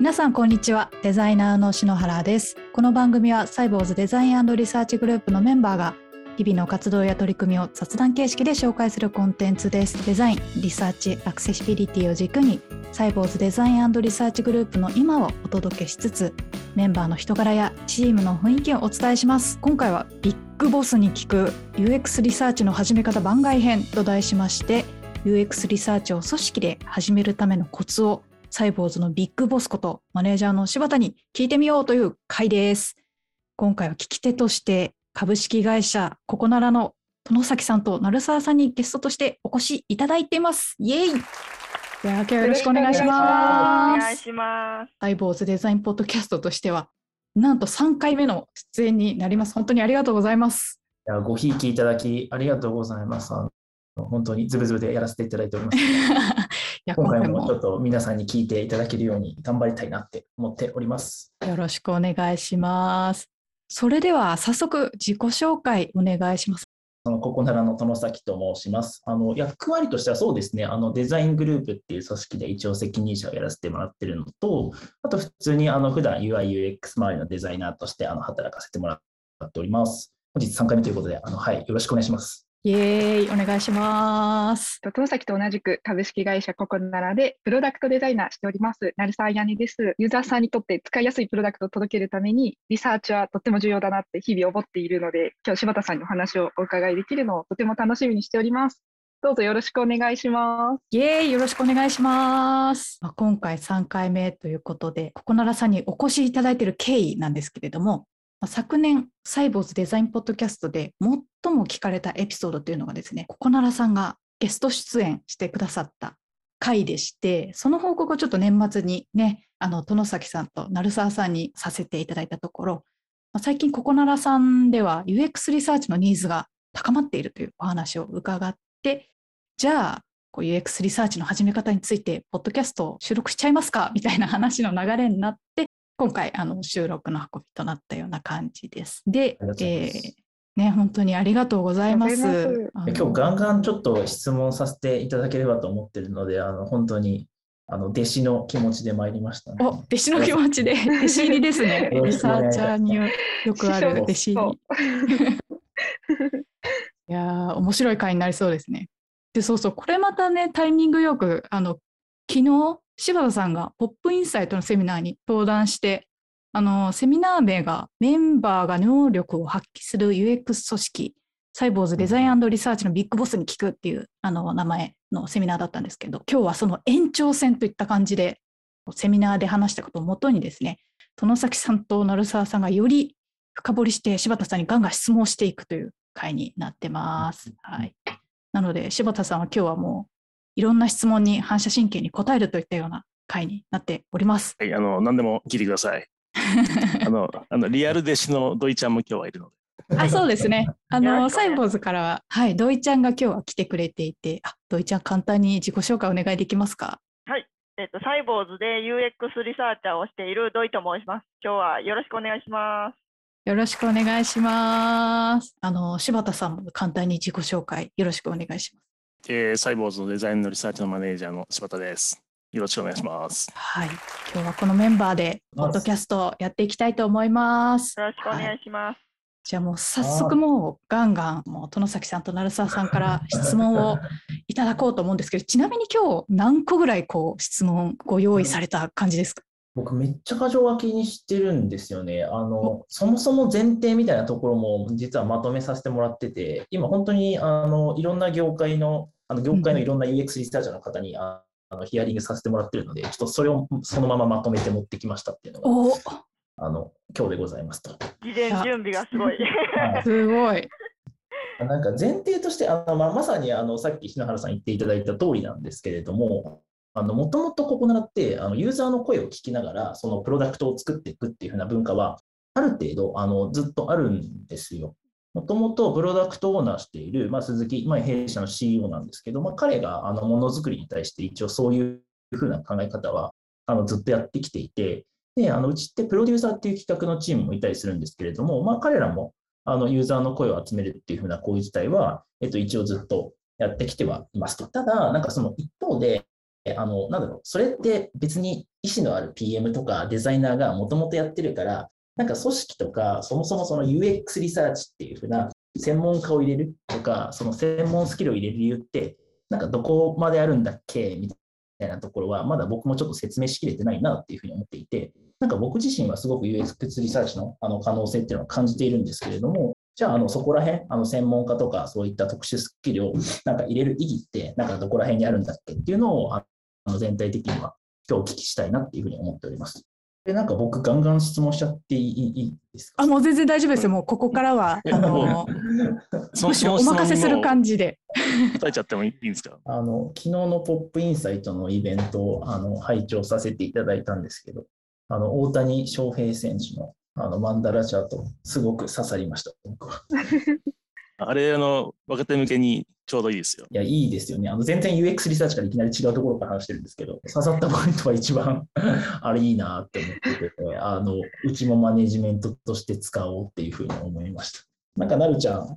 皆さんこんにちは。デザイナーの篠原です。この番組はサイボウズデザインリサーチグループのメンバーが日々の活動や取り組みを雑談形式で紹介するコンテンツです。デザインリサーチアクセシビリティを軸にサイボウズデザインリサーチグループの今をお届けしつつメンバーの人柄やチームの雰囲気をお伝えします。今回はビッグボスに聞く UX リサーチの始め方番外編と題しまして UX リサーチを組織で始めるためのコツをサイボーズのビッグボスことマネージャーの柴田に聞いてみようという回です。今回は聞き手として株式会社ココナラの殿崎さんと鳴沢さんにゲストとしてお越しいただいています。イエイでは今日よろしくお願いします。お願いします。サイボーズデザインポッドキャストとしては、なんと3回目の出演になります。本当にありがとうございます。いやごひいきいただきありがとうございます。本当にズブズブでやらせていただいております。や今回もちょっと皆さんに聞いていただけるように頑張りたいなって思っております。よろしくお願いします。それでは早速自己紹介お願いします。そのここならの殿崎と申します。あの役割としてはそうですね、あのデザイングループっていう組織で一応責任者をやらせてもらってるのと、あと普通にあの普段 UI、UX 周りのデザイナーとしてあの働かせてもらっております。本日3回目ということで、あのはい、よろしくお願いします。イエーイ、お願いします。遠崎と同じく株式会社ココナラでプロダクトデザイナーしております、成沢やねです。ユーザーさんにとって使いやすいプロダクトを届けるために、リサーチはとっても重要だなって日々思っているので、今日柴田さんにお話をお伺いできるのをとても楽しみにしております。どうぞよろしくお願いします。イエーイ、よろしくお願いします。まあ、今回3回目ということで、ココナラさんにお越しいただいている経緯なんですけれども、昨年、サイボーズデザインポッドキャストで最も聞かれたエピソードというのがですね、ココナラさんがゲスト出演してくださった回でして、その報告をちょっと年末にね、あの、殿崎さんと鳴沢さんにさせていただいたところ、最近ココナラさんでは UX リサーチのニーズが高まっているというお話を伺って、じゃあ、UX リサーチの始め方について、ポッドキャストを収録しちゃいますかみたいな話の流れになって、今回あの収録の運びとなったような感じです。で、えー、ね、本当にありがとうございます。今日ガンガンちょっと質問させていただければと思ってるので、あの本当にあの弟子の気持ちで参りました、ね、お弟子の気持ちで弟子入りですね。リサーチャーによくある弟子入り。いや面白い回になりそうですね。でそうそうこれまたねタイミングよくあの昨日柴田さんがポップインサイトのセミナーに登壇して、あの、セミナー名がメンバーが能力を発揮する UX 組織、サイボーズデザインリサーチのビッグボスに聞くっていうあの名前のセミナーだったんですけど、今日はその延長戦といった感じで、セミナーで話したことをもとにですね、殿崎さんと鳴沢さんがより深掘りして柴田さんにガンガン質問していくという回になってます。はい。なので柴田さんは今日はもういろんな質問に反射神経に答えるといったような回になっております。はい、あの何でも聞いてください。あのあのリアル弟子の土井ちゃんも今日はいるので。あそうですね。あのサイボーズからは、はい、土井ちゃんが今日は来てくれていて、あ土井ちゃん簡単に自己紹介お願いできますか？はい、えっ、とサイボーズで UX リサーチャーをしている土井と申します。今日はよろしくお願いします。よろしくお願いします。あの柴田さんも簡単に自己紹介よろしくお願いします。えー、サイボーズのデザインのリサーチのマネージャーの柴田です。よろしくお願いします。はい、今日はこのメンバーでポッドキャストやっていきたいと思います。よろしくお願いします。はい、じゃあもう早速もうガンガンもう殿崎さんと鳴沢さんから質問をいただこうと思うんですけど、ちなみに今日何個ぐらいこう質問ご用意された感じですか？僕めっちゃ箇条書きにしてるんですよね。あの、そもそも前提みたいなところも実はまとめさせてもらってて、今本当にあのいろんな業界の、あの業界のいろんな UX リサーチャーの方に、あのヒアリングさせてもらってるので、ちょっとそれをそのまままとめて持ってきましたっていうのが、あの今日でございますと。事前準備がすごい。すごい。なんか前提として、あのまあ、まさにあのさっき篠原さん言っていただいた通りなんですけれども、あのもともとここならってあのユーザーの声を聞きながらそのプロダクトを作っていくっていう風な文化はある程度あのずっとあるんですよ。もともとプロダクトオーナーしている、まあ、鈴木、まあ、弊社の CEO なんですけど、まあ、彼があのものづくりに対して一応そういう風な考え方はあのずっとやってきていて、であのうちってプロデューサーっていう企画のチームもいたりするんですけれども、まあ、彼らもあのユーザーの声を集めるっていう風な行為自体は、えっと、一応ずっとやってきてはいますと。ただ、なんかその一方で、あの、なんだろう、それって別に意思のある PM とかデザイナーがもともとやってるから、なんか組織とか、そもそもその UX リサーチっていうふうな専門家を入れるとか、その専門スキルを入れる理由って、なんかどこまであるんだっけみたいなところは、まだ僕もちょっと説明しきれてないなっていうふうに思っていて、なんか僕自身はすごく UX リサーチのあの可能性っていうのを感じているんですけれども、じゃあ、あのそこら辺、あの専門家とかそういった特殊スキルをなんか入れる意義って、なんかどこら辺にあるんだっけっていうのをの全体的には今日お聞きしたいなっていうふうに思っております。で、なんか僕、ガンガン質問しちゃっていいですか？あ、もう全然大丈夫ですよ。もうここからは、あの、むしろお任せする感じで。答えちゃってもいいんですか？あの、昨日のポップインサイトのイベントをあの拝聴させていただいたんですけど、あの、大谷翔平選手のあのマンダラチャート、すごく刺さりました、僕は。あれ、あの、若手向けにちょうどいいですよ。いや、いいですよね。あの全然 UX リサーチからいきなり違うところから話してるんですけど、刺さったポイントは一番 あれいいなって思ってて、あの、うちもマネジメントとして使おうっていうふうに思いました。なんか、なるちゃん、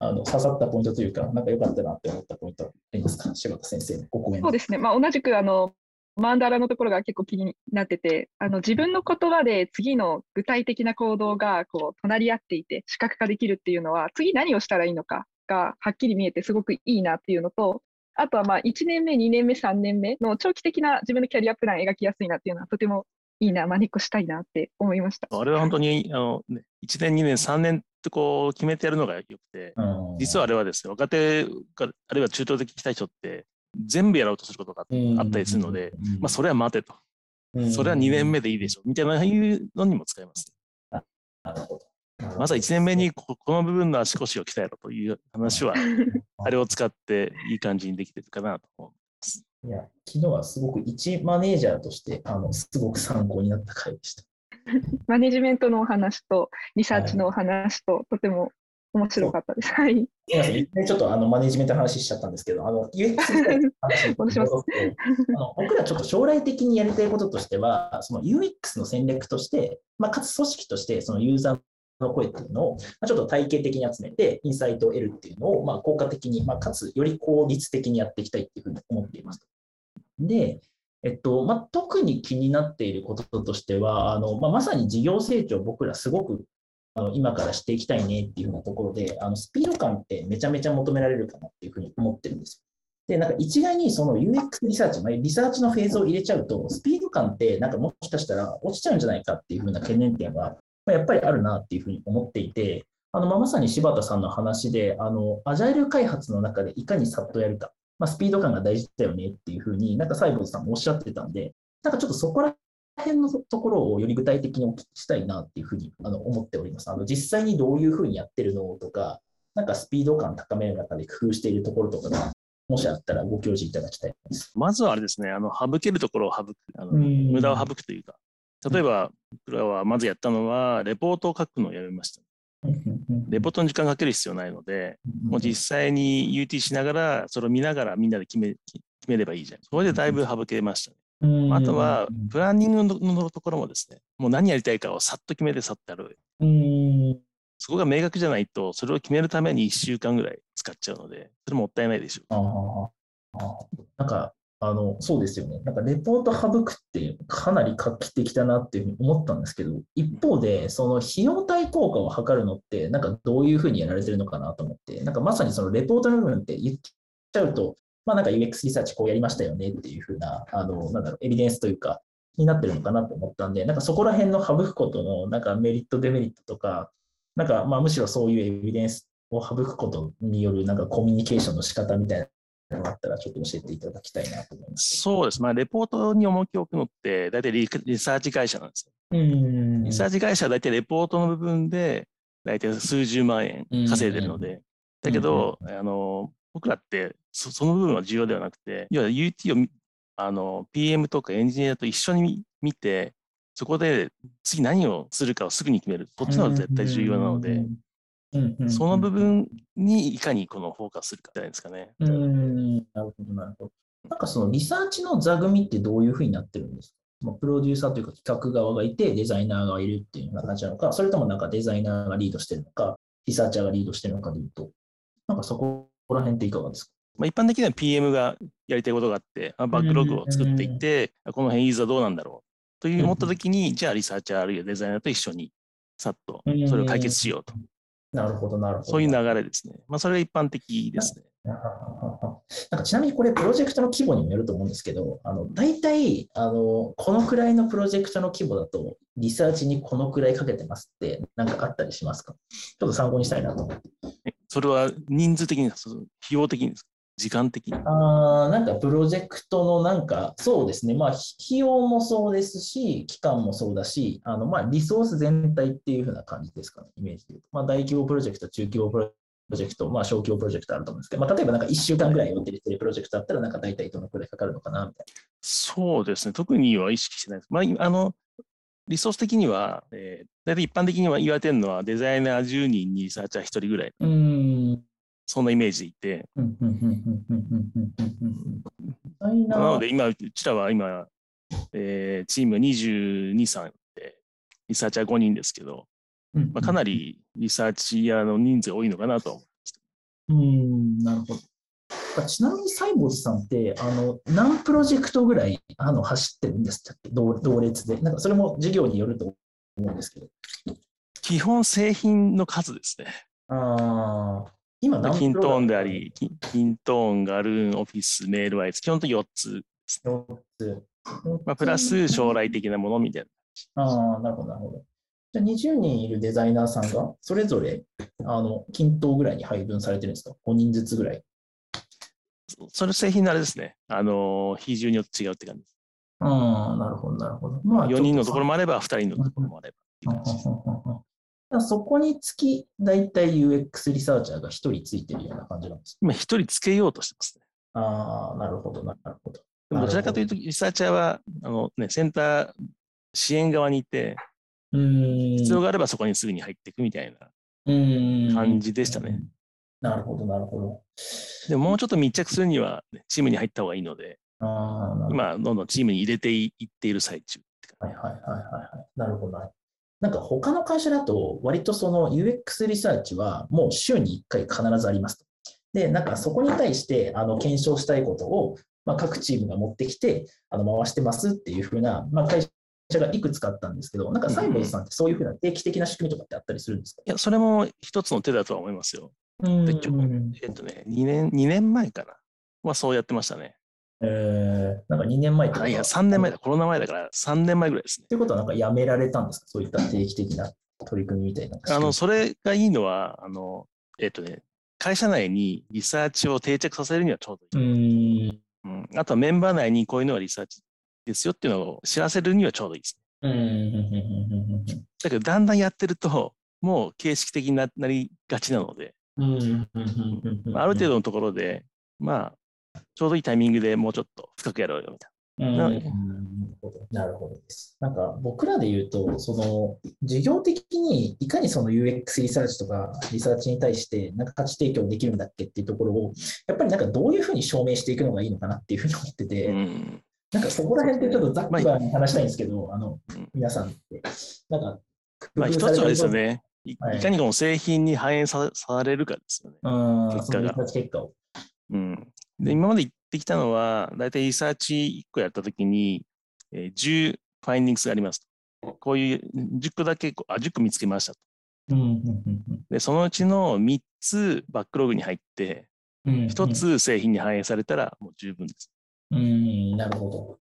あの刺さったポイントというか、なんか良かったなって思ったポイントありますか、柴田先生のごコメント。そうですね、まあ、同じくあのマンダラのところが結構気になってて、あの自分の言葉で次の具体的な行動がこう隣り合っていて視覚化できるっていうのは、次何をしたらいいのかがはっきり見えてすごくいいなっていうのと、あとはまあ1年目、2年目、3年目の長期的な自分のキャリアプラン描きやすいなっていうのはとてもいいな、真似っこしたいなって思いました。あれは本当にあの、ね、1年、2年、3年ってこう決めてやるのがよくて、実はあれはですね、若手か、あるいは中東的期待者って、全部やろうとすることがあったりするので、まあ、それは待てと。それは2年目でいいでしょう。みたいないうのにも使えます。なるほど。まずは1年目にこの部分の足腰を鍛えろという話は、あれを使っていい感じにできてるかなと思います。いや、昨日はすごく一マネージャーとしてあのすごく参考になった回でした。マネジメントのお話とリサーチのお話と、はい、とても面白かったです。はい。すみません、ちょっとあのマネジメントの話しちゃったんですけど、あの UX の話に戻すあの僕らちょっと将来的にやりたいこととしては、その UX の戦略として、まあ、かつ組織としてそのユーザーの声っていうのを、ま、ちょっと体系的に集めて、インサイトを得るっていうのを、まあ、効果的に、まあ、かつより効率的にやっていきたいっていうふうに思っています。で、えっとまあ、特に気になっていることとしては、あのまあ、まさに事業成長、僕らすごくあの今からしていきたいねっていうようなところで、あのスピード感ってめちゃめちゃ求められるかなっていうふうに思ってるんですよで、なんか一概にその UX リサーチ、まあ、リサーチのフェーズを入れちゃうと、スピード感ってなんかもしかしたら落ちちゃうんじゃないかっていうふうな懸念点は、やっぱりあるなっていうふうに思っていて、あのまあ、まさに柴田さんの話で、あのアジャイル開発の中でいかにさっとやるか、まあ、スピード感が大事だよねっていうふうに、なんか西郷さんもおっしゃってたんで、なんかちょっとそこら辺のところをより具体的にお聞きしたいなっていうふうにあの思っております。あの実際にどういうふうにやってるのとか、なんかスピード感高める中で工夫しているところとかが、もしあったらご教示いただきたいです。まずはあれですね、あの省けるところを省く、あの無駄を省くというか、例えば、僕らはまずやったのは、レポートを書くのをやめました。レポートの時間かける必要ないので、もう実際に UT しながら、それを見ながらみんなで決め決めればいいじゃん。それでだいぶ省けましたね。あとは、プランニングのところもですね、もう何やりたいかをさっと決めてさっとやる。そこが明確じゃないと、それを決めるために1週間ぐらい使っちゃうので、それもったいないでしょう。なんか、あの、そうですよね。なんか、レポート省くってかなり画期的だなっていうふうに思ったんですけど、一方で、その費用対効果を測るのって、なんかどういうふうにやられてるのかなと思って、なんかまさにそのレポートの部分って言っちゃうと、まあなんか UX リサーチこうやりましたよねっていうふうな、あの、なんだろう、エビデンスというか、になってるのかなと思ったんで、なんかそこら辺の省くことの、なんかメリット、デメリットとか、なんかまあむしろそういうエビデンスを省くことによるなんかコミュニケーションの仕方みたいなのがあったら、ちょっと教えていただきたいなと思います。そうです。まあ、レポートに重きを置くのって、大体リリサーチ会社なんですよ。リサーチ会社は大体レポートの部分で、大体数十万円稼いでるので、だけど、あの、僕らってそ、その部分は重要ではなくて、要は UT をあの PM とかエンジニアと一緒に見て、そこで次何をするかをすぐに決める。そっちの方が絶対重要なので、その部分にいかにこのフォーカスするかじゃないですかね。うん、なるほど、なるほど。なんかそのリサーチの座組ってどういうふうになってるんですか？プロデューサーというか企画側がいて、デザイナーがいるっていうような感じなのか、それともなんかデザイナーがリードしてるのか、リサーチャーがリードしてるのかでいうと、なんかそこら辺っていかがですか？まあ、一般的には PM がやりたいことがあって、バックログを作っていって、この辺ユーザーどうなんだろうという思ったときに、じゃあリサーチャーあるいはデザイナーと一緒にさっとそれを解決しようと。なるほど、なるほど。そういう流れですね。まあ、それが一般的ですね。なんかちなみにこれ、プロジェクトの規模にもよると思うんですけど、あの大体あの、このくらいのプロジェクトの規模だと、リサーチにこのくらいかけてますって、なんかあったりしますか？ちょっと参考にしたいなと思って。それは人数的に、費用的にですか？時間的にあなんかプロジェクトのなんか、そうですね、まあ、費用もそうですし、期間もそうだし、あのまあリソース全体っていうふうな感じですかね、イメージでいうと。まあ、大規模プロジェクト、中規模プロジェクト、まあ、小規模プロジェクトあると思うんですけど、まあ、例えばなんか1週間ぐらい予定してるプロジェクトだったら、なんか大体どのくらいかかるのかなみたいな。そうですね、特には意識してないです。まあ、あのリソース的には、えー、大体一般的には言われてるのは、デザイナー10人にリサーチャー1人ぐらい。うんそんなイメージでいて。なので今、うちらは今、えー、チーム22、3で、リサーチャー5人ですけど、まあ、かなりリサーチやの人数多いのかなと思います。うん、なるほど。ちなみにサイボーズさんって、あの何プロジェクトぐらいあの走ってるんですっけ同、同列で。なんかそれも事業によると思うんですけど。基本製品の数ですね。ああ。今何キントーンであり、キントーン、ガルーン、オフィス、メールワイズ、基本的に4つですね。4つ。まあ、プラス将来的なものみたいな。ああ、なるほど、なるほど。じゃあ20人いるデザイナーさんが、それぞれ、あの、均等ぐらいに配分されてるんですか ?5 人ずつぐらい。それ製品のあれですね。あの、比重によって違うって感じです。ああ、なるほど、なるほど。まあ、4人のところもあれば、2人のところもあれば。そこにつき、大体 UX リサーチャーが1人ついてるような感じなんです今、1人つけようとしてますね。ああ、なるほど、なるほど。でもどちらかというと、リサーチャーは、あのね、センター支援側にいて、必要があればそこにすぐに入っていくみたいな感じでしたね。なるほど、なるほど。でももうちょっと密着するには、ね、チームに入った方がいいので、あ今、どんどんチームに入れていっている最中。はいはいはいはい。なるほど。なんか他の会社だと、割とその UX リサーチはもう週に1回必ずありますと。で、なんかそこに対してあの検証したいことを、まあ、各チームが持ってきてあの回してますっていうふうな、まあ、会社がいくつかあったんですけど、なんかサイボーズさんってそういうふうな定期的な仕組みとかってあったりするんですか、いや、それも一つの手だとは思いますよ。でえっとね、2年、2年前かなはそうやってましたね。えー、なんか2年前といや、3年前だ、コロナ前だから3年前ぐらいですね。ということは、なんかやめられたんですか？そういった定期的な取り組みみたいな。あの、それがいいのは、あの、えっ、ー、とね、会社内にリサーチを定着させるにはちょうどいい。うんうん、あとはメンバー内にこういうのはリサーチですよっていうのを知らせるにはちょうどいいですね。うんだけど、だんだんやってると、もう形式的になりがちなので、ある程度のところで、まあ、ちょうどいいタイミングでもうちょっと深くやろうよみたいな。うん、なるほどです。なんか僕らで言うと、その事業的にいかにその UX リサーチとかリサーチに対してなんか価値提供できるんだっけっていうところを、やっぱりなんかどういうふうに証明していくのがいいのかなっていうふうに思ってて、うん、なんかそこら辺ってちょっとざっくばに話したいんです。けど、あの皆さんって、なんか、まあ、一つはです。よね、いかにこの製品に反映されるかです。よね、結果が。結果を。うん、で今まで言ってきたのは、大体リサーチ1個やったときに、えー、10ファインディングスがあります。こういう10個だけあ、10個見つけましたと。でそのうちの3つバックログに入って、1つ製品に反映されたらもう十分です。うん、なるほど。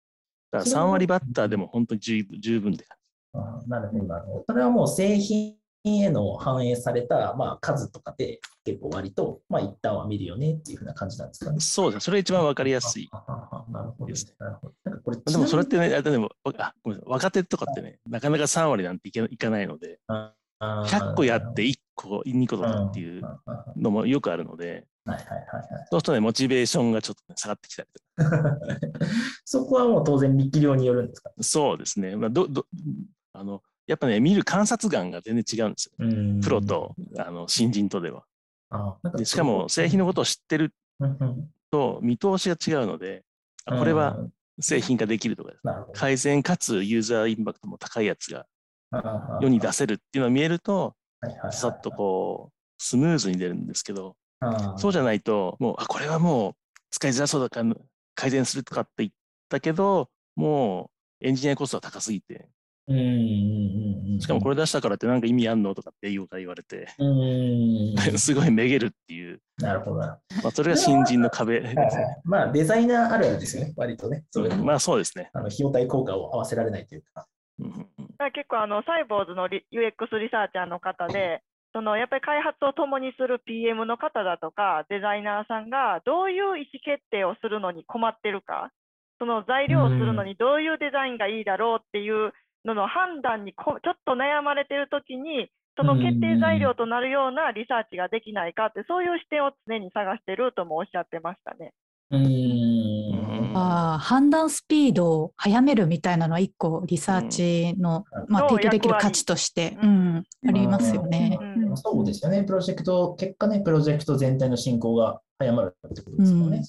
だから3割バッターでも本当に十分で。あなるほど、なるほど。それはもう製品への反映された、まあ、数とかで結構割と、まあ、一旦は見るよねっていうふうな感じなんですかね。そうですね。それが一番わかりやすいなるほどですね。なるほど。なんかこれでもそれってね、でもあごめんなさい若手とかってね、なかなか3割なんていけいかないので、100個やって1個、2個とかっていうのもよくあるので、はいはいはいはい、そうするとね、モチベーションがちょっと、ね、下がってきたりとか。そこはもう当然力量によるんですか？そうですね。まあ、どどあのやっぱね、見る観察眼が全然違うんですよ、プロとあの新人とでは。で。しかも製品のことを知ってると見通しが違うので、あこれは製品化できるとか、改善かつユーザーインパクトも高いやつが世に出せるっていうのが見えると、さっとこう、スムーズに出るんですけど、そうじゃないと、もう、あ、これはもう使いづらそうだから改善するとかって言ったけど、もうエンジニアコストは高すぎて、しかもこれ出したからって何か意味あんのとかって言われて、すごいめげるっていう。なるほど。まあ、それが新人の壁ですね。はいはい、まあ、デザイナーあるあるですよね、割とね。それまあ、そうですね。あの費用対効果を合わせられないというか。結構あのサイボーズの UX リサーチャーの方で、そのやっぱり開発を共にする PM の方だとかデザイナーさんがどういう意思決定をするのに困ってるかその材料をするのにどういうデザインがいいだろうっていうのの判断にちょっと悩まれてる時にその決定材料となるようなリサーチができないかってそういう視点を常に探してるともおっしゃってましたね。うん。あ判断スピードを速めるみたいなのは一個リサーチの、うん、まあ、提供できる価値として、うん、ありますよね、うん、そうですよね。プロジェクト、結果ね、プロジェクト全体の進行が早まるってことですよね。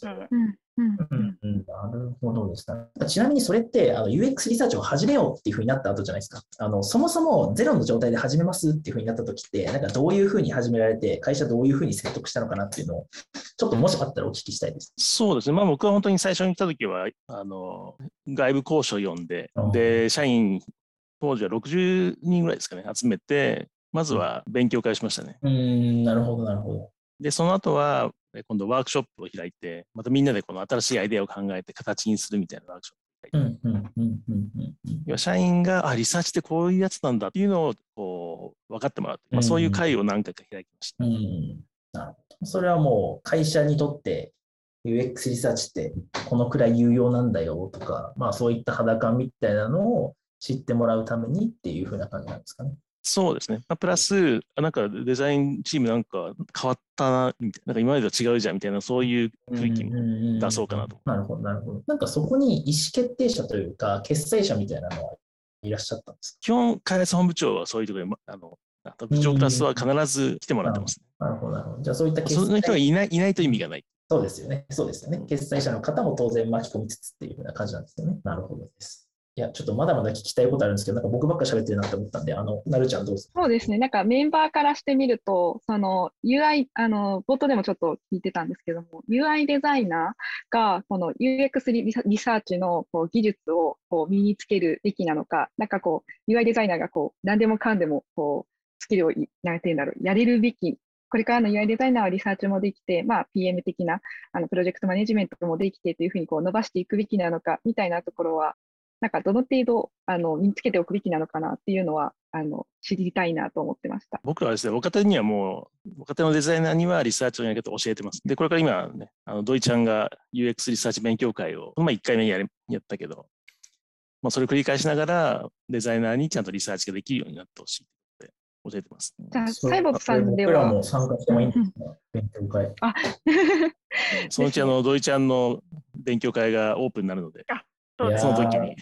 うんうん、なるほどですね。ちなみにそれってあの UX リサーチを始めようっていうふうになった後じゃないですか。あのそもそもゼロの状態で始めますっていうふうになった時って、なんかどういうふうに始められて、会社どういうふうに説得したのかなっていうのを、ちょっともしあったらお聞きしたいです。そうですね。まあ僕は本当に最初に来た時は、あの外部交渉を読んで、で、社員、当時は60人ぐらいですかね、集めて、まずは勉強会しましたね。うん、なるほど、なるほど。で、その後は、今度ワークショップを開いて、またみんなでこの新しいアイデアを考えて形にするみたいなワークショップ社員があリサーチってこういうやつなんだっていうのをこう分かってもらって、まあ、そういう会を何回か開きました。うん、なるほど。それはもう会社にとって UX リサーチってこのくらい有用なんだよとか、まあ、そういった肌感みたいなのを知ってもらうためにっていうふうな感じなんですかね。そうですね。まあ、プラス、なんかデザインチームなんか変わったな、みたいな、なんか今までと違うじゃんみたいな、そういう雰囲気も出そうかなと。なるほど、なるほど。なんかそこに意思決定者というか、決裁者みたいなのはいらっしゃったんですか？基本、開発本部長はそういうところで、あの部長クラスは必ず来てもらってます、ね、なるほど、なるほど。じゃあそういった決裁その人がいないいないと意味がない。そうですよね。そうですよね。決裁者の方も当然巻き込みつつっていうふうな感じなんですよね。なるほどです。いや、ちょっとまだまだ聞きたいことあるんですけど、なんか僕ばっか喋ってるなって思ったんで、あの、なるちゃんどうぞ。そうですね。なんかメンバーからしてみると、その UI、あの、冒頭でもちょっと聞いてたんですけども、UI デザイナーが、この UX リサーチのこう技術をこう身につけるべきなのか、なんかこう、UI デザイナーがこう、何でもかんでも、こう、スキルを、なんて言うんだろう、やれるべきこれからの UI デザイナーはリサーチもできて、まあ、PM 的なあのプロジェクトマネジメントもできてというふうにこう伸ばしていくべきなのかみたいなところは、なんかどの程度あの身につけておくべきなのかなっていうのはあの知りたいなと思ってました。僕はですね、若手にはもう、若手のデザイナーにはリサーチのやり方を教えてます。で、これから今ね、あの土井ちゃんが UX リサーチ勉強会を、まあ、1回目ややったけど、まあ、それを繰り返しながら、デザイナーにちゃんとリサーチができるようになってほしいって教えてます。じゃあ、サイボクさんでは。僕らも参加してもいいんですか、勉強会。あそのうちあの土井ちゃんの勉強会がオープンになるので、その時に。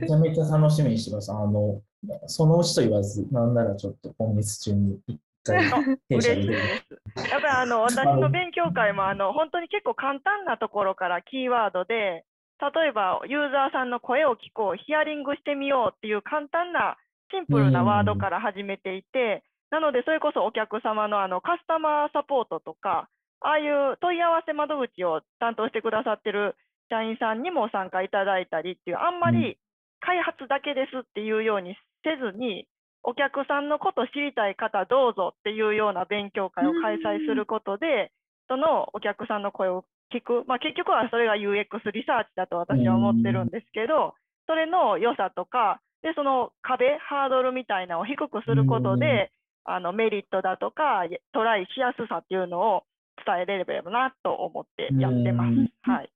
めちゃめちゃ楽しみにしてます。あの、そのうちと言わず、なんならちょっと今月中に一回 嬉しいです。やっぱりあの私の勉強会もあの本当に結構簡単なところからキーワードで、例えばユーザーさんの声を聞こう、ヒアリングしてみようっていう簡単なシンプルなワードから始めていて、なのでそれこそお客様のあのカスタマーサポートとか、ああいう問い合わせ窓口を担当してくださってる社員さんにも参加いただいたりっていう、あんまり開発だけですっていうようにせずに、お客さんのこと知りたい方どうぞっていうような勉強会を開催することで、そのお客さんの声を聞く、まあ、結局はそれが UX リサーチだと私は思ってるんですけど、それの良さとか、でその壁、ハードルみたいなのを低くすることで、あのメリットだとか、トライしやすさっていうのを伝えれればなと思ってやってます。はい。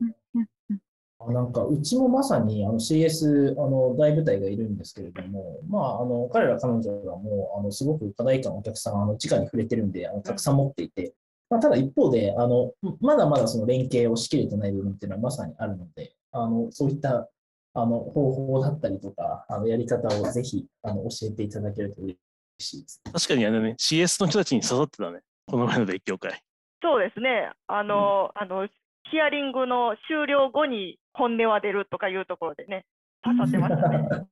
なんか、うちもまさにあの CS、あの、大部隊がいるんですけれども、まあ、あの、彼ら彼女がもう、あの、すごく課題感お客さん、あの、直に触れてるんで、あの、たくさん持っていて、まあ、ただ一方で、あの、まだまだその連携をしきれてない部分っていうのはまさにあるので、あの、そういった、あの、方法だったりとか、あの、やり方をぜひ、あの、教えていただけると嬉しいです。確かにあのね、CS の人たちに刺さってたね、この前の勉強会。そうですね。あの、うん、あの、ヒアリングの終了後に本音は出るとかいうところでね、刺さってましたね。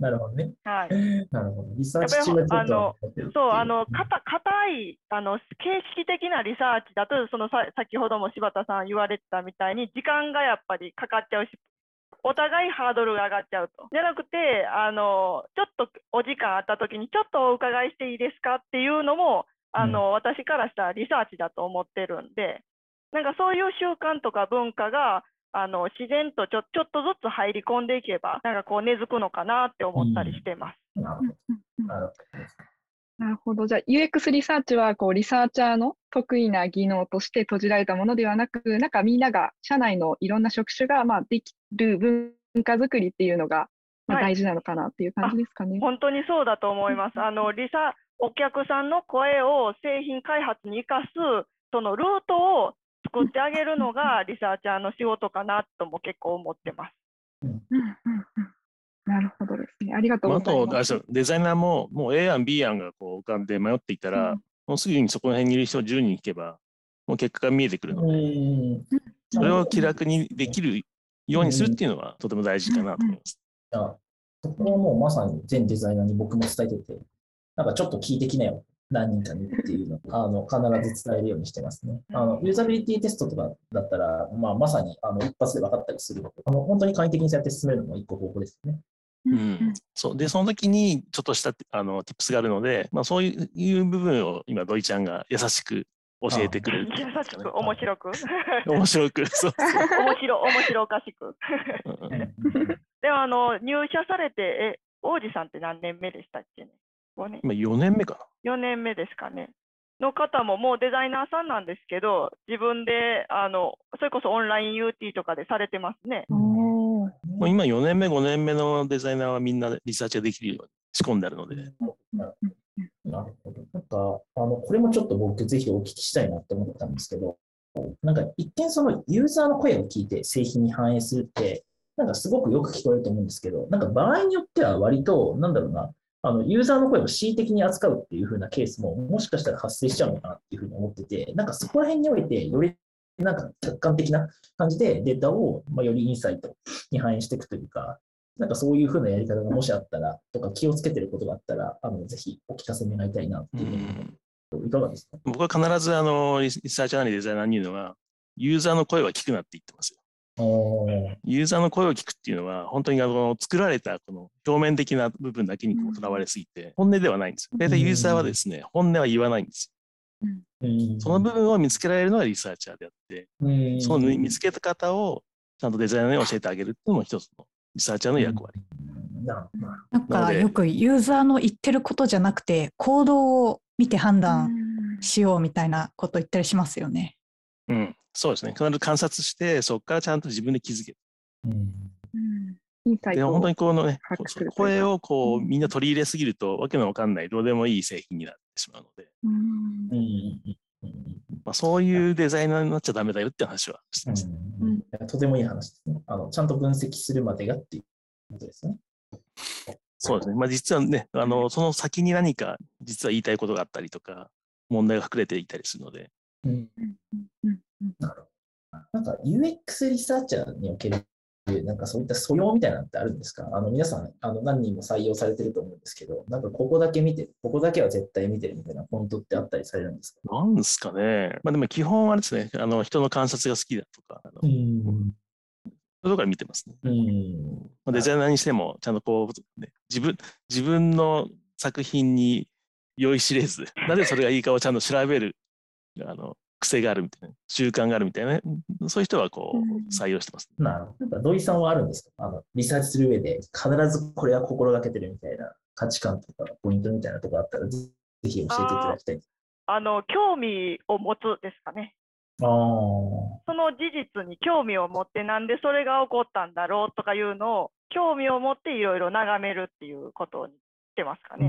なるほどね。はい。なるほど。リサーチ中はあの、そう、あの、かた、硬い、あの、形式的なリサーチだと、そのさ、先ほども柴田さん言われてたみたいに、時間がやっぱりかかっちゃうし、お互いハードルが上がっちゃうと。じゃなくて、あの、ちょっとお時間あった時に、ちょっとお伺いしていいですかっていうのも、あの、うん、私からしたらリサーチだと思ってるんで、なんかそういう習慣とか文化が、あの自然とちょちょっとずつ入り込んでいけば、なんかこう根付くのかなって思ったりしてます。うん、なるほど。なるほど。じゃあ UX リサーチはこうリサーチャーの得意な技能として閉じられたものではなく、なんかみんなが社内のいろんな職種がまあできる文化づくりっていうのがまあ大事なのかなっていう感じですかね。はい、本当にそうだと思います。あのリサお客さんの声を製品開発に生かすそのルートを作ってあげるのがリサーチャーの仕事かなとも結構思ってます。うんうんうんなるほどですね。ありがとうございます。あとデザイナーももう A 案 B 案がこう浮かんで迷っていたら、うん、もうすぐにそこら辺にいる人10人引けばもう結果が見えてくるので、それを気楽にできるようにするっていうのはとても大事かなと思います。うんうん、そこはもうまさに全デザイナーに僕も伝えてて、なんかちょっと聞いてきなよ何人かにっていうのをあの必ず伝えるようにしてますね。あのユーザビリティテストとかだったら、まあ、まさにあの一発で分かったりするので、あの本当に簡易的にやって進めるのも一個方法ですね。うん、そう。でその時にちょっとしたあの tips があるので、まあ、そういう部分を今土井ちゃんが優しく教えてくれる、優しく面白く。面白く。そう 面白面白おかしく。でもあの入社されてえ王子さんって何年目でしたっけね？年今4年目かな。4年目ですかね。の方ももうデザイナーさんなんですけど、自分であのそれこそオンライン UT とかでされてますね。もう今4年目、5年目のデザイナーはみんなリサーチができるように仕込んであるので。なるほど。なんか、あの、これもちょっと僕ぜひお聞きしたいなって思ったんですけど、なんか一見そのユーザーの声を聞いて製品に反映するって、なんかすごくよく聞こえると思うんですけど、なんか場合によっては割と、なんだろうな、あの、ユーザーの声を恣意的に扱うっていう風なケースも、もしかしたら発生しちゃうのかなっていうふうに思ってて、なんかそこら辺において、よりなんか客観的な感じでデータを、まよりインサイトに反映していくというか、なんかそういうふうなやり方がもしあったら、とか気をつけてることがあったら、あのぜひお聞かせ願いたいなっていうふうに、いかがですか？僕は必ずあのリサーチャーなりデザイナーに言うのは、ユーザーの声は聞くなって言ってます。ユーザーの声を聞くっていうのは、本当にあの作られたこの表面的な部分だけにとらわれすぎて、本音ではないんですよ。大体ユーザーはですね、本音は言わないんですよ。その部分を見つけられるのがリサーチャーであって、その見つけた方をちゃんとデザイナーに教えてあげるっていうのも一つのリサーチャーの役割。なんかよくユーザーの言ってることじゃなくて、行動を見て判断しようみたいなこと言ったりしますよね。うん、そうですね。必ず観察して、そこからちゃんと自分で気づける。うん、で本当にこのね、声をこうみんな取り入れすぎると、わけのわかんない、どうでもいい製品になってしまうので、まあ、そういうデザイナーになっちゃだめだよって話はしてました、うん。うん、とてもいい話ですね。あの。ちゃんと分析するまでがっていうことですね。そうですね。まあ、実はね、あのその先に何か実は言いたいことがあったりとか、問題が隠れていたりするので、うん。なるほど。なんか UX リサーチャーにおけるなんかそういった素養みたいなのってあるんですか？あの皆さんあの何人も採用されてると思うんですけど、なんかここだけ見てる、ここだけは絶対見てるみたいなフォントってあったりされるんですか？なんですかね。まあでも基本はですね、あの人の観察が好きだとか、あのうん。そういうところ見てますね。うん。まあ、デザイナーにしても、ちゃんとこう、ね、自分自分の作品に酔いしれず、なぜそれがいいかをちゃんと調べるあの癖があるみたいな、習慣があるみたいな、そういう人はこう採用してます、ね、なるほど。なんか土井さんはあるんですか？あのリサーチする上で必ずこれは心がけてるみたいな価値観とかポイントみたいなとこあったらぜひ教えていただきたい。あの興味を持つですかね。あその事実に興味を持ってなんでそれが起こったんだろうとかいうのを興味を持っていろいろ眺めるっていうことにてますかね？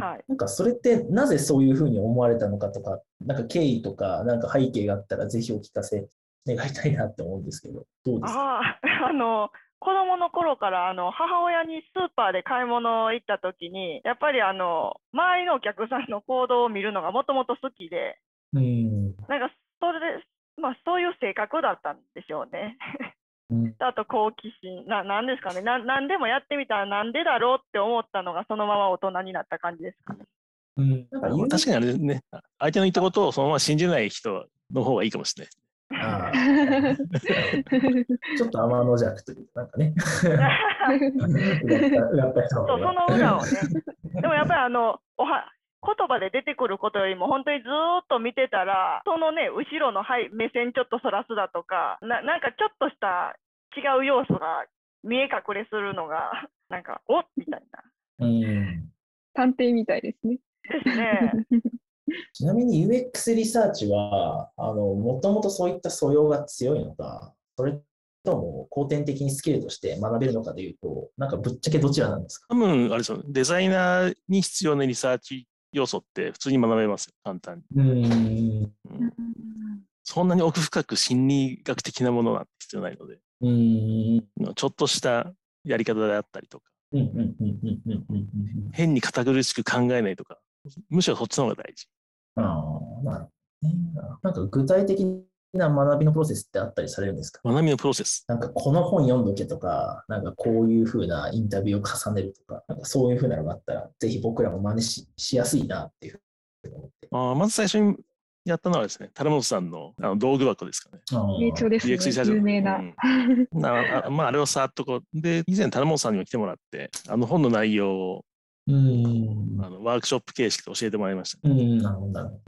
はい、なんかそれってなぜそういうふうに思われたのかとか、なんか経緯とか、なんか背景があったらぜひお聞かせ願いたいなって思うんですけど、どうですか？あ あの子供の頃からあの母親にスーパーで買い物行った時にやっぱりあの周りのお客さんの行動を見るのがもともと好きで、うん、なんかそれで、まあ、そういう性格だったんでしょうね。うん、あと好奇心な、なんですかねな、何でもやってみたらなんでだろうって思ったのがそのまま大人になった感じですかね。うん、確かにあれね、相手の言ったことをそのまま信じない人の方がいいかもしれない。あ ちょっと天の弱というなんかね。その裏をね。でもやっぱりあのおは言葉で出てくることよりも本当にずっと見てたらそのね後ろの、はい、目線ちょっとそらすだとかななんかちょっとした違う要素が見え隠れするのが なんかおみたいな。うん探偵みたいですね。ですね。ちなみに UX リサーチは、あの、もともとそういった素養が強いのか、それとも後天的にスキルとして学べるのかでいうと、なんかぶっちゃけどちらなんですか？多分、あれですよ、デザイナーに必要なリサーチ要素って普通に学べますよ、簡単に。うん。そんなに奥深く心理学的なものなんて必要ないので、うん。ちょっとしたやり方であったりとか、変に堅苦しく考えないとか、むしろそっちの方が大事。ああ、なるほど、ね。なんか具体的な学びのプロセスってあったりされるんですか？学びのプロセス。なんかこの本読んどけとか、なんかこういうふうなインタビューを重ねるとか、なんかそういうふうなのがあったら、ぜひ僕らも真似ししやすいなっていうふうに思って。あまず最初にやったのはですね、樽本さんのあの道具箱ですかね。名著ですね。有名な。うん、なあまあ、あれをさっとこう、で、以前樽本さんにも来てもらって、あの本の内容をうんあのワークショップ形式で教えてもらいました、ね。うんなるほど。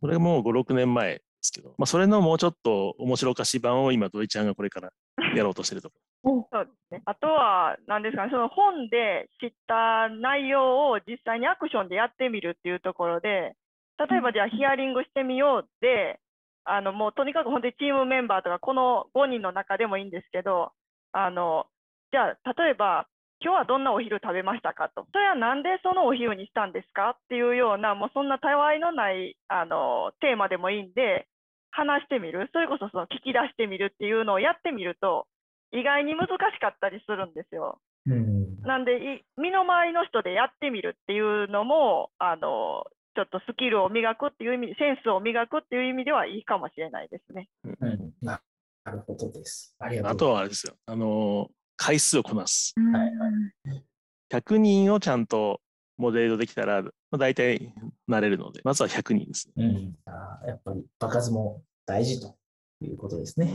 それもう5、6年前ですけど、まあ、それのもうちょっと面白おかしい版を今、土井ちゃんがこれからやろうとしてるところ。そうですね。あとは、なんですかね、その本で知った内容を実際にアクションでやってみるっていうところで、例えばじゃあヒアリングしてみようで、あのもうとにかく本当にチームメンバーとか、この5人の中でもいいんですけど、あのじゃあ例えば今日はどんなお昼食べましたかと、それはなんでそのお昼にしたんですかっていうような、もうそんなたわいのないあのテーマでもいいんで、話してみる、それこそその聞き出してみるっていうのをやってみると、意外に難しかったりするんですよ。うん、なんで、身の回りの人でやってみるっていうのも、あのちょっとスキルを磨くっていう意味、センスを磨くっていう意味ではいいかもしれないですね。うん、なるほどです。ありがとうあとはあれですよ。あの回数をこなす。はい100人をちゃんとモデルできたら、まあ、大体なれるので、まずは100人ですね。うん、あやっぱり場数も大事ということですね。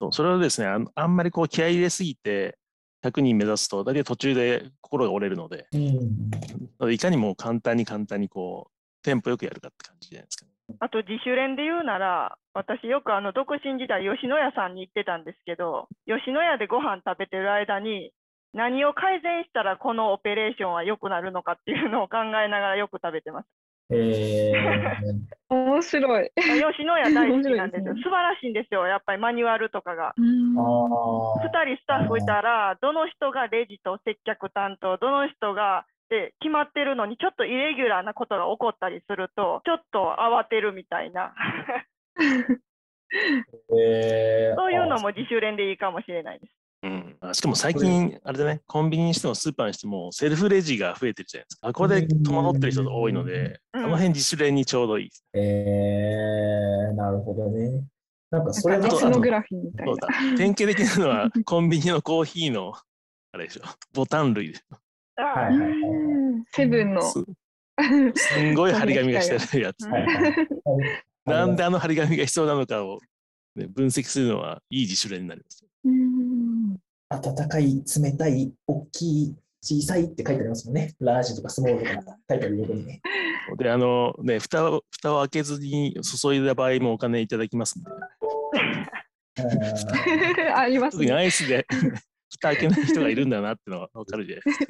うん、それはですねあ、あんまりこう気合い入れすぎて、100人目指すと、大体途中で心が折れるので、うん、いかにも簡単に簡単にこう、テンポよくやるかって感じじゃないですかね。あと自主練で言うなら、私よくあの独身時代、吉野家さんに行ってたんですけど、吉野家でご飯食べてる間に、何を改善したらこのオペレーションは良くなるのかっていうのを考えながらよく食べてます。えー、面白い。吉野家大好きなんですよ。すね、素晴らしいんですよ、やっぱりマニュアルとかが。2人スタッフいたら、どの人がレジと接客担当、どの人がって決まってるのにちょっとイレギュラーなことが起こったりするとちょっと慌てるみたいな えー、そういうのも自主練でいいかもしれないです。うん、しかも最近、あれだね、コンビニにしてもスーパーにしても、セルフレジが増えてるじゃないですか。あここで戸惑ってる人が多いので、うん、あの辺自主練にちょうどいいです。えー、なるほどね。なんかそれと、ノグラフィーみたいな。典型的なのは、コンビニのコーヒーの、あれでしょ、ボタン類はいはいはい、セブンの。すんごい張り紙がしてるやつ。なんであの張り紙が必要なのかを、ね、分析するのはいい自主練になります。温かい、冷たい、大きい、小さいって書いてありますもんね。ラージとかスモールとか書いてある横にね。で、あのね、蓋を、蓋を開けずに注いだ場合もお金いただきますんで。あります、ね。アイスで 蓋開けない人がいるんだなってのは分かるじゃないですか。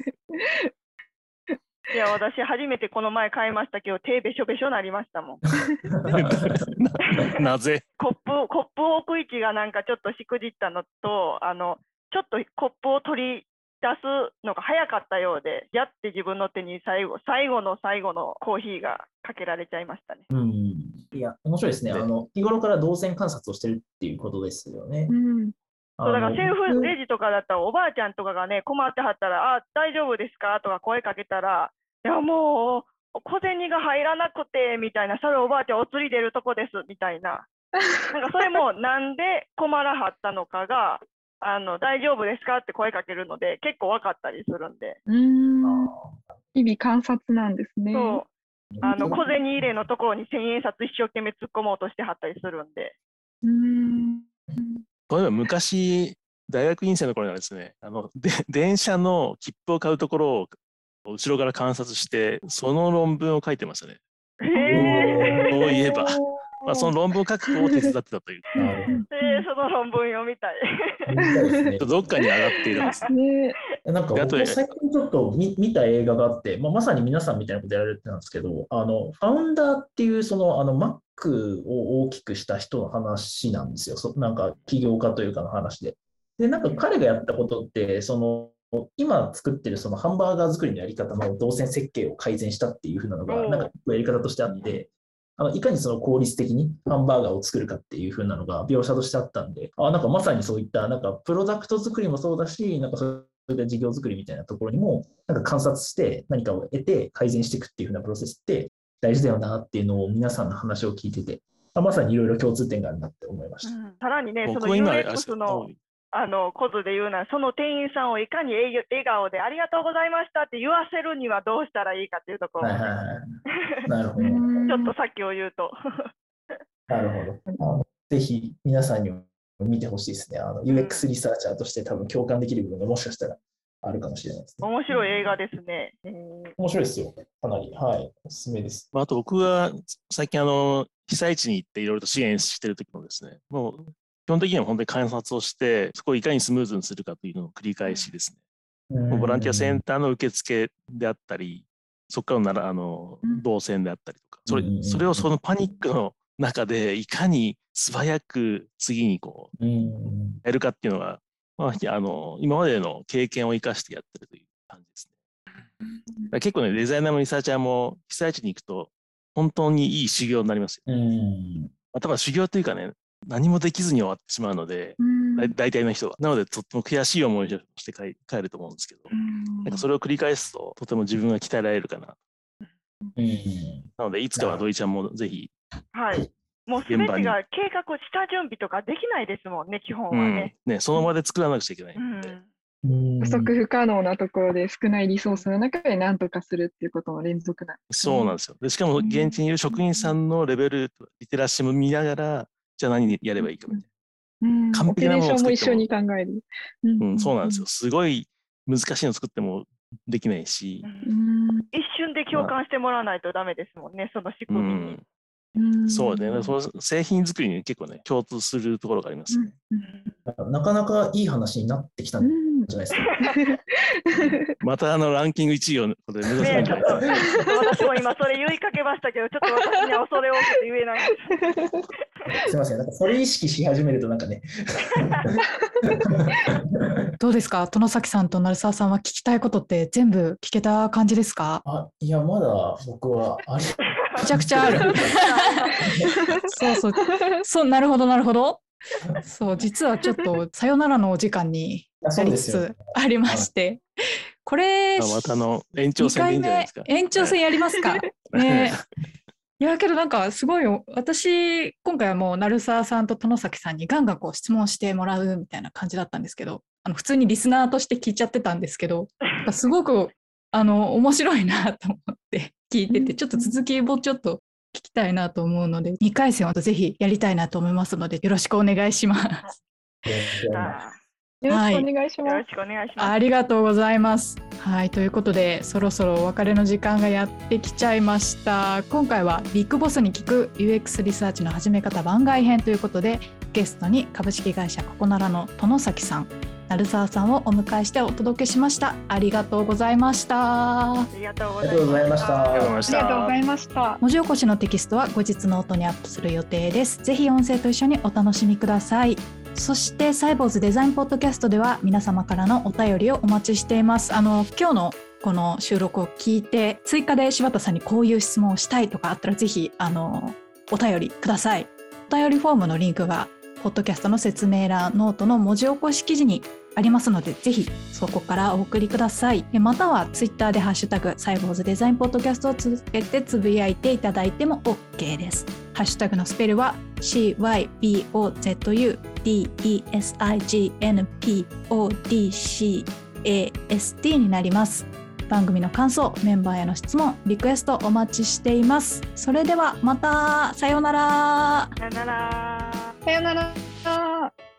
いや、私、初めてこの前買いましたけど、手べしょべしょなりましたもん。なぜ？コップ、コップ置く位置がなんかちょっとしくじったのと、あの、ちょっとコップを取り出すのが早かったようで、やって自分の手に最後、最後の最後のコーヒーがかけられちゃいましたね。うん。いや、面白いですね。あの、日頃から動線観察をしてるっていうことですよね。うんそうだからセルフレジとかだったら、おばあちゃんとかがね、困ってはったら、あ大丈夫ですか？とか声かけたら、いや、もう、小銭が入らなくて、みたいな、それおばあちゃんお釣り出るとこです、みたいな。なんかそれも、なんで困らはったのかが、あの大丈夫ですか？って声かけるので結構分かったりするんで。うん日々観察なんですね。そうあの小銭入れのところに千円札一生懸命突っ込もうとしてはったりするんで。うん例えば昔大学院生の頃にはですねあので電車の切符を買うところを後ろから観察してその論文を書いてましたね。へえそういえば、まあ、その論文を書く方を手伝ってたという。えー、その論文読みたい。ねどっかに上がっているんです。ねなんかあと僕最近ちょっと見見た映画があって、まあ、まさに皆さんみたいなことやられてたんですけど、あのファウンダーっていうそのあの Mac を大きくした人の話なんですよ。そなんか起業家というかの話で。で、なんか彼がやったことって、その今作ってるそのハンバーガー作りのやり方の動線設計を改善したっていう風なのが、うんなんかやり方としてあって、あのいかにその効率的にハンバーガーを作るかっていう風なのが描写としてあったんで、あなんかまさにそういったなんかプロダクト作りもそうだし、なんかそれで事業作りみたいなところにも、なんか観察して何かを得て改善していくっていう風なプロセスって大事だよなっていうのを皆さんの話を聞いてて、あまさにいろいろ共通点があるなって思いました。さらにね、その僕は今、あれです UX のあのことで言うなら、その店員さんをいかに笑笑顔でありがとうございましたって言わせるにはどうしたらいいかっていうところはいはいはい。なるほど。ちょっとさっきを言うと。なるほど。あのぜひ皆さんにも見てほしいですね。あの UX リサーチャーとして多分共感できる部分がもしかしたらあるかもしれないですね。面白い映画ですね。えー面白いですよ。かなり。はい。おすすめです。まあ、あと僕は最近あの被災地に行っていろいろと支援してる時もですね、もう基本的には本当に観察をして、そこをいかにスムーズにするかというのの繰り返しですね。ボランティアセンターの受付であったり、そこからのならあのうん動線であったりとか、それうんそれをそのパニックの中でいかに素早く次にこううん。やるかっていうのが、まあ、あの今までの経験を生かしてやってるという感じですね。結構ね、デザイナーもリサーチャーも被災地に行くと、本当にいい修行になりますよ。うん。まあ、多分修行というかね、何もできずに終わってしまうので、だ大体の人は。なので、とっても悔しい思いをして帰帰ると思うんですけど、なんかそれを繰り返すと、とても自分が鍛えられるかな。うん。なので、いつかは土井ちゃんもぜひ、はい。もうすべ現場にてが計画した準備とかできないですもんね、基本はうんね。ね、その場で作らなくちゃいけないで、うん不足不可能なところで少ないリソースの中で何とかするっていうことの連続なんですねそうなんですよ。でしかも、現地にいる職員さんのレベル、リテラシーも見ながら、じゃあ何やればいいかみたいうん完璧なものを作っても一緒に考える。な。うん、そうなんですよ。すごい難しいの作ってもできないしう、うんん。一瞬で共感してもらわないとダメですもんね、その仕う組みに。ん、うんそうね、その製品作りに結構ね、共通するところがありますね。なかなかいい話になってきたんうんじゃないですか。またあのランキング1位をこれ目指せるんじゃないですか。ねちょっと私も今それ言いかけましたけど、ちょっと私には恐れ多くて言えないです。すみません。なんかそれ意識し始めるとなんかね。どうですか？殿崎さんと成沢さんは聞きたいことって全部聞けた感じですか？あ、いや、まだ僕はあり めちゃくちゃある。そうそう。そう、なるほど、なるほど。そう、実はちょっとさよならのお時間になりつつありまして、これ、またあの延長2戦でいい回目んじゃないですか。延長戦やりますか？ねいやけどなんかすごいよ私今回はもう鳴沢さんと殿崎さんにガンガンこう質問してもらうみたいな感じだったんですけどあの普通にリスナーとして聞いちゃってたんですけどなんかすごくあの面白いなと思って聞いててちょっと続きもちょっと聞きたいなと思うので2回戦はぜひやりたいなと思いますのでよろしくお願いします。あよろしくお願いしますーよろ。しくお願いします。ありがとうございます。はい、ということで、そろそろお別れの時間がやってきちゃいました。今回はビッグボスに聞く UX リサーチの始め方番外編ということで、ゲストに株式会社ココナラの殿崎さん、鳴沢さんをお迎えしてお届けしました。ありがとうございました。ありがとうごありがとうございましたありがとうございましたありがとうございました。文字起こしのテキストは後日ノートにアップする予定です。ぜひ音声と一緒にお楽しみください。そしてサイボウズデザインポッドキャストでは皆様からのお便りをお待ちしています。あの今日のこの収録を聞いて追加で柴田さんにこういう質問をしたいとかあったらぜひあのお便りください。お便りフォームのリンクがポッドキャストの説明欄ノートの文字起こし記事にありますので、ぜひそこからお送りください。またはツイッターでハッシュタグサイボーズデザインポッドキャストをつけてつぶやいていただいても OK です。ハッシュタグのスペルは CYBOZUDESIGNPODCAST になります。番組の感想、メンバーへの質問、リクエストお待ちしています。それではまた、さようなら。さようなら。さようなら。